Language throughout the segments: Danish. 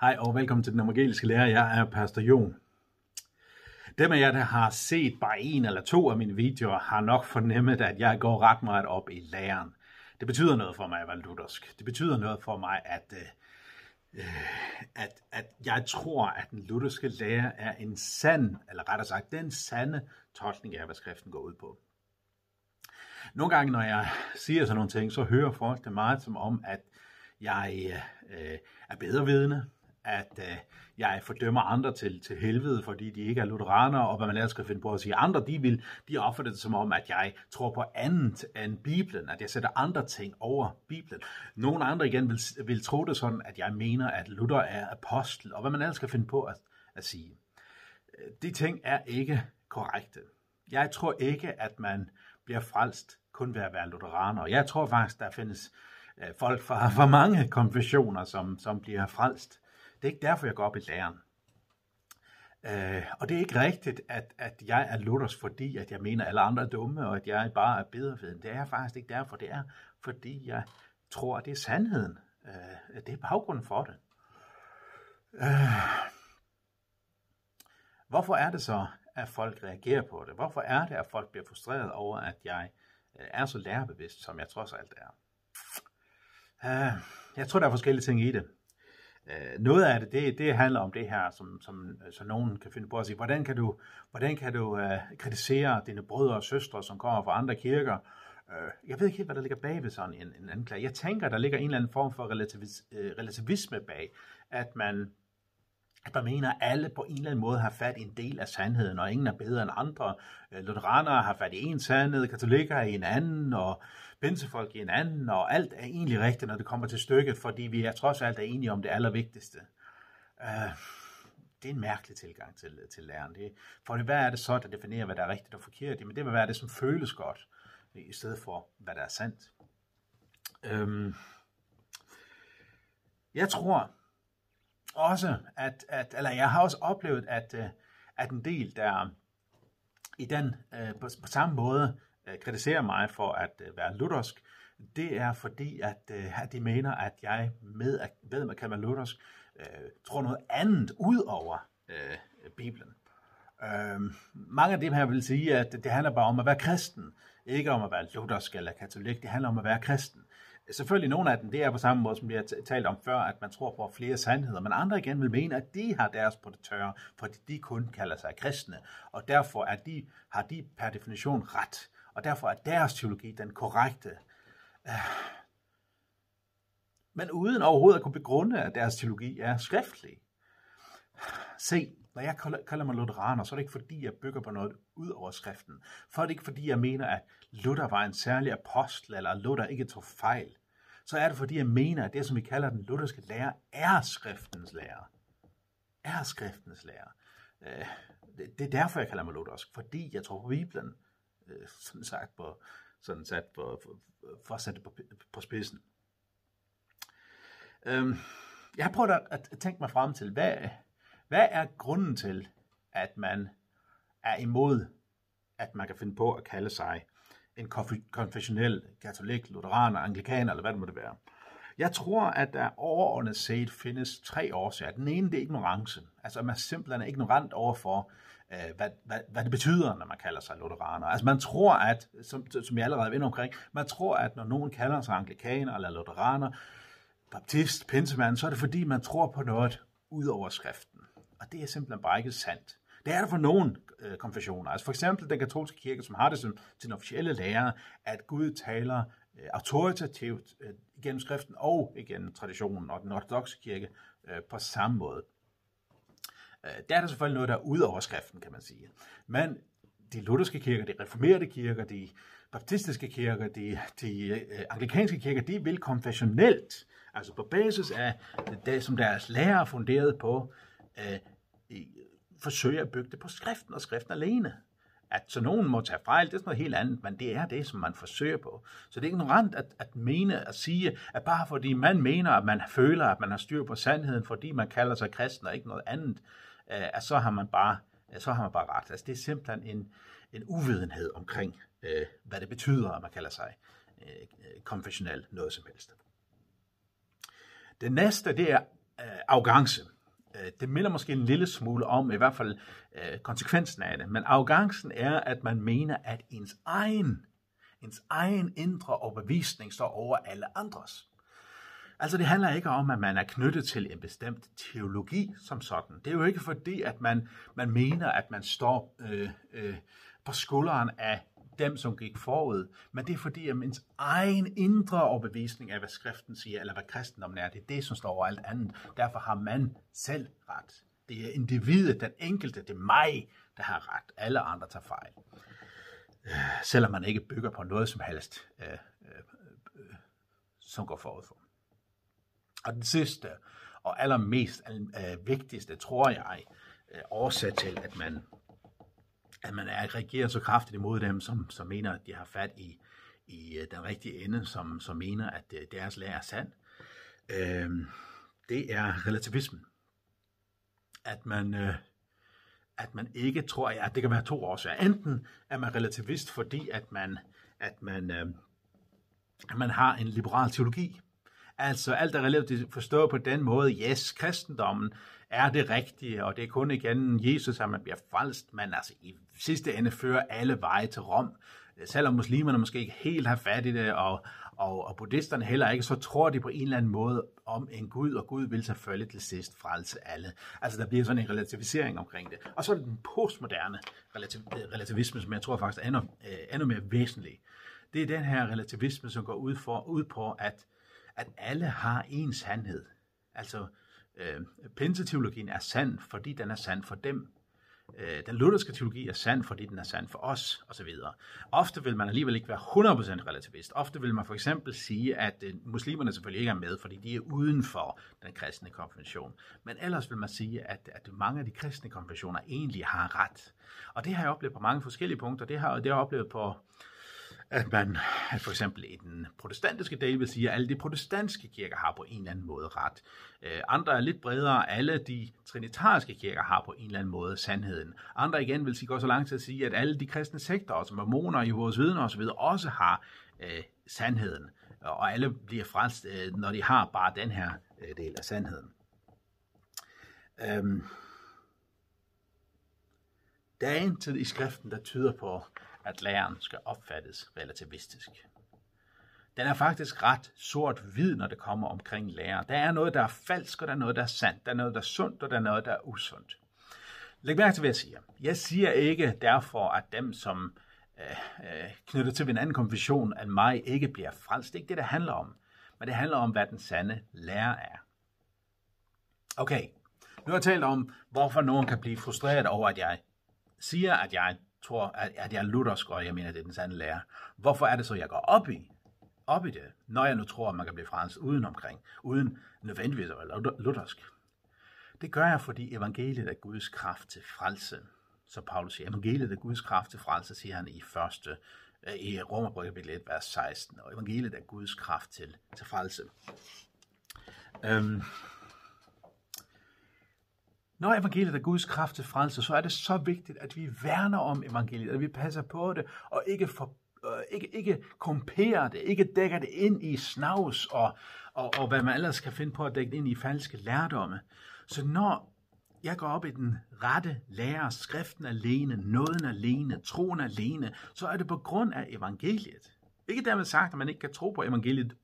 Hej og velkommen til den evangeliske lærer. Jeg er Pastor Jon. Dem af jer, der har set bare en eller to af mine videoer, har nok fornemmet, at jeg går ret meget op i læren. Det betyder noget for mig at være luthersk. Det betyder noget for mig, at, øh, øh, at, at jeg tror, at den lutherske lære er en sand, eller rettere sagt, den sande tolkning af, hvad skriften går ud på. Nogle gange, når jeg siger sådan nogle ting, så hører folk det meget som om, at jeg øh, øh er bedre vidne, at øh, jeg fordømmer andre til, til helvede, fordi de ikke er lutheraner, og hvad man ellers skal finde på at sige. Andre, de, vil, de opfatter det som om, at jeg tror på andet end Bibelen, at jeg sætter andre ting over Bibelen. Nogle andre igen vil, vil tro det sådan, at jeg mener, at Luther er apostel, og hvad man ellers skal finde på at, at sige. De ting er ikke korrekte. Jeg tror ikke, at man bliver frelst kun ved at være lutheraner. Jeg tror faktisk, der findes øh, folk fra, fra mange konfessioner, som, som bliver frelst det er ikke derfor, jeg går op i læren. Øh, og det er ikke rigtigt, at, at jeg er luthers, fordi at jeg mener, at alle andre er dumme, og at jeg bare er bedre Det er faktisk ikke derfor. Det er, fordi jeg tror, at det er sandheden. Øh, det er baggrunden for det. Øh, hvorfor er det så, at folk reagerer på det? Hvorfor er det, at folk bliver frustreret over, at jeg øh, er så lærerbevidst, som jeg trods alt er? Øh, jeg tror, der er forskellige ting i det. Øh, noget af det, det, det handler om det her, som, som, øh, som nogen kan finde på at sige, hvordan kan du, hvordan kan du uh, kritisere dine brødre og søstre, som kommer fra andre kirker? Uh, jeg ved ikke helt, hvad der ligger bag ved sådan en, en anklage. Jeg tænker, der ligger en eller anden form for relativis, uh, relativisme bag, at man, at man mener, at alle på en eller anden måde har fat i en del af sandheden, og ingen er bedre end andre. Uh, lutheranere har fat i en sandhed, katolikker i en anden, og pinsefolk i en og alt er egentlig rigtigt, når det kommer til stykket, fordi vi er trods alt er enige om det allervigtigste. Øh, det er en mærkelig tilgang til, til læren. Det, for hvad er det så, der definerer, hvad der er rigtigt og forkert? Men det vil være det, som føles godt, i stedet for, hvad der er sandt. Um, jeg tror også, at, at, eller jeg har også oplevet, at, øh, at en del, der i den, øh, på, på samme måde Øh, kritiserer mig for at øh, være luthersk, det er fordi, at, øh, at de mener, at jeg med at, ved at kan være luthersk, øh, tror noget andet ud over øh, Bibelen. Øh, mange af dem her vil sige, at det handler bare om at være kristen, ikke om at være luthersk eller katolik, det handler om at være kristen. Selvfølgelig nogle af dem, det er på samme måde, som vi har talt om før, at man tror på flere sandheder, men andre igen vil mene, at de har deres på det tørre, fordi de kun kalder sig kristne, og derfor er de, har de per definition ret og derfor er deres teologi den korrekte. Ah. Men uden overhovedet at kunne begrunde, at deres teologi er skriftlig. Se, når jeg kalder mig lutheraner, så er det ikke fordi, jeg bygger på noget ud over skriften. For det ikke fordi, jeg mener, at Luther var en særlig apostel, eller at Luther ikke tog fejl. Så er det fordi, jeg mener, at det, som vi kalder den lutherske lære, er skriftens lære. Er skriftens lære. Ah. Det er derfor, jeg kalder mig luthersk, fordi jeg tror på Bibelen øh, sådan sagt på, sådan sat på, for, for på, på spidsen. Øhm, jeg har prøvet at, at tænke mig frem til, hvad, hvad er grunden til, at man er imod, at man kan finde på at kalde sig en konfessionel katolik, lutheraner, anglikaner, eller hvad det måtte være. Jeg tror, at der overordnet set findes tre årsager. Den ene, det er ignorance. Altså, man simpelthen er ignorant overfor, øh, hvad, hvad, hvad det betyder, når man kalder sig lutheraner. Altså man tror, at, som, som jeg allerede er omkring, man tror, at når nogen kalder sig anglikaner eller lutheraner, baptist, pinsemand, så er det fordi, man tror på noget ud over skriften. Og det er simpelthen bare ikke sandt. Det er der for nogen øh, konfessioner. Altså for eksempel den katolske kirke, som har det som sin officielle lære, at Gud taler øh, autoritativt øh, igennem skriften og igennem traditionen og den ortodoxe kirke øh, på samme måde. Øh, der er der selvfølgelig noget, der er ud over skriften, kan man sige. Men de lutherske kirker, de reformerede kirker, de baptistiske kirker, de, de øh, anglikanske kirker, de vil konfessionelt, altså på basis af det, som deres lærer er funderet på, øh, uh, forsøge at bygge det på skriften og skriften alene. At så nogen må tage fejl, det er sådan noget helt andet, men det er det, som man forsøger på. Så det er ignorant at, at mene, at sige, at bare fordi man mener, at man føler, at man har styr på sandheden, fordi man kalder sig kristen og ikke noget andet, øh, at så har man bare, øh, så har man bare ret. Altså det er simpelthen en, en uvidenhed omkring, øh, hvad det betyder, at man kalder sig øh, konfessionel noget som helst. Det næste, det er øh, arrogance. Øh, det minder måske en lille smule om, i hvert fald øh, konsekvensen af det, men arrogancen er, at man mener, at ens egen, ens egen indre overbevisning står over alle andres. Altså det handler ikke om, at man er knyttet til en bestemt teologi som sådan. Det er jo ikke fordi, at man, man mener, at man står øh, øh, på skulderen af dem, som gik forud, men det er fordi, at ens egen indre overbevisning af, hvad skriften siger, eller hvad kristendommen er, det er det, som står over alt andet. Derfor har man selv ret. Det er individet, den enkelte, det er mig, der har ret. Alle andre tager fejl. Øh, selvom man ikke bygger på noget som helst, øh, øh, øh, som går forud for. Og den sidste og allermest øh, vigtigste, tror jeg, øh, årsag til, at man, at man er reagerer så kraftigt imod dem, som, som mener, at de har fat i, i øh, den rigtige ende, som, som mener, at øh, deres lære er sand. Øh, det er relativismen. At man, øh, at man ikke tror, at det kan være to årsager. Enten er man relativist, fordi at man, at man, øh, at man har en liberal teologi, Altså alt er relativt forstået på den måde, yes, kristendommen er det rigtige, og det er kun igen Jesus, at man bliver frelst, men altså i sidste ende fører alle veje til Rom. Selvom muslimerne måske ikke helt har fat i det, og, og, og buddhisterne heller ikke, så tror de på en eller anden måde om en Gud, og Gud vil selvfølgelig til sidst frelse alle. Altså der bliver sådan en relativisering omkring det. Og så er det den postmoderne relativ, relativisme, som jeg tror faktisk er endnu, øh, endnu mere væsentlig. Det er den her relativisme, som går ud, for, ud på, at at alle har en sandhed. Altså, øh, pinseteologien er sand, fordi den er sand for dem. Øh, den lutherske teologi er sand, fordi den er sand for os, osv. Ofte vil man alligevel ikke være 100% relativist. Ofte vil man for eksempel sige, at øh, muslimerne selvfølgelig ikke er med, fordi de er uden for den kristne konvention. Men ellers vil man sige, at, at mange af de kristne konventioner egentlig har ret. Og det har jeg oplevet på mange forskellige punkter. Det har, det har jeg oplevet på at man at for eksempel i den protestantiske del vil sige, at alle de protestantiske kirker har på en eller anden måde ret. Øh, andre er lidt bredere, alle de trinitariske kirker har på en eller anden måde sandheden. Andre igen vil sige, gå så langt til at sige, at alle de kristne sektorer, som mormoner, Jehovas vidner osv., også har øh, sandheden. Og alle bliver frelst, øh, når de har bare den her øh, del af sandheden. Øhm. Der er en tid i skriften, der tyder på, at læren skal opfattes relativistisk. Den er faktisk ret sort-hvid, når det kommer omkring lærer. Der er noget, der er falsk, og der er noget, der er sandt. Der er noget, der er sundt, og der er noget, der er usundt. Læg mærke til, hvad jeg siger. Jeg siger ikke derfor, at dem, som øh, øh, knytter til en anden konfession end mig, ikke bliver frelst. Det er ikke det, det handler om. Men det handler om, hvad den sande lærer er. Okay, nu har jeg talt om, hvorfor nogen kan blive frustreret over, at jeg siger, at jeg tror, at, at jeg er luthersk, og jeg mener, det er den sande lære. Hvorfor er det så, jeg går op i, op i det, når jeg nu tror, at man kan blive fransk uden omkring, uden nødvendigvis at være luthersk? Det gør jeg, fordi evangeliet er Guds kraft til frelse. Så Paulus siger, evangeliet er Guds kraft til frelse, siger han i første øh, i Romerbrevet kapitel 1, vers 16. Og evangeliet er Guds kraft til, til frelse. Øhm, når evangeliet er Guds kraft til frelse, så er det så vigtigt, at vi værner om evangeliet, at vi passer på det, og ikke, for, øh, ikke, ikke komperer det, ikke dækker det ind i snavs, og, og, og hvad man ellers kan finde på at dække det ind i falske lærdomme. Så når jeg går op i den rette lærer, skriften alene, nåden alene, troen alene, så er det på grund af evangeliet. Ikke dermed sagt, at man ikke kan tro på evangeliet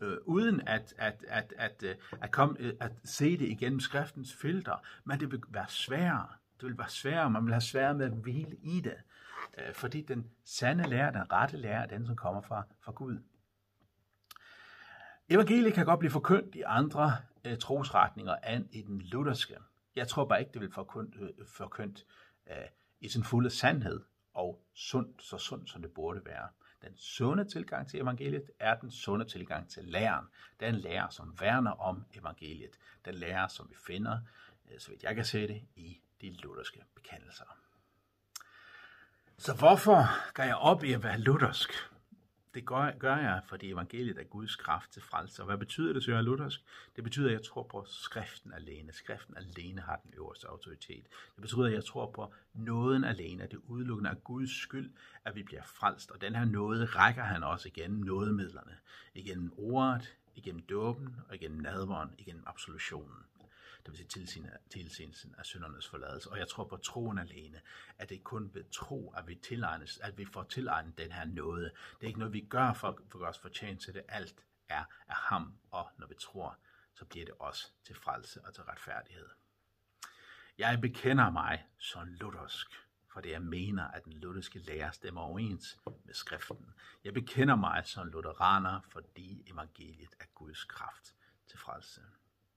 øh, uden at, at, at, at, at, at, komme, øh, at se det igennem skriftens filter, men det vil være sværere. Det vil være sværere, man vil have sværere med at hvile i det, øh, fordi den sande lærer, den rette lærer, er den, som kommer fra, fra Gud. Evangeliet kan godt blive forkyndt i andre øh, trosretninger end i den lutherske. Jeg tror bare ikke, det vil forkyndt, øh, forkyndt øh, i sin fulde sandhed og sundt, så sundt som det burde være. Den sunde tilgang til evangeliet er den sunde tilgang til læren. Den lærer, som værner om evangeliet. Den lærer, som vi finder, øh, så vidt jeg kan se det, i de lutherske bekendelser. Så hvorfor går jeg op i at være luthersk? Det gør, gør jeg, fordi evangeliet er Guds kraft til frelse. Og hvad betyder det, så er luthersk? Det betyder, at jeg tror på skriften alene. Skriften alene har den øverste autoritet. Det betyder, at jeg tror på nåden alene, at det udelukkende er Guds skyld, at vi bliver frelst. Og den her nåde rækker han også igennem nådemidlerne. Igennem ordet, igennem dåben og igennem nadveren, igennem absolutionen. Det vil sige tilsendelsen af syndernes forladelse. Og jeg tror på troen alene, at det kun ved tro, at vi, tilegnes, at vi får tilegnet den her nåde. Det er ikke noget, vi gør for, for os fortjent til det. Alt er af ham, og når vi tror, så bliver det også til frelse og til retfærdighed. Jeg bekender mig som luthersk, for det jeg mener, at den lutherske lære stemmer overens med skriften. Jeg bekender mig som lutheraner, fordi evangeliet er Guds kraft til frelse.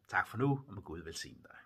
Tak for nu, og må Gud velsigne dig.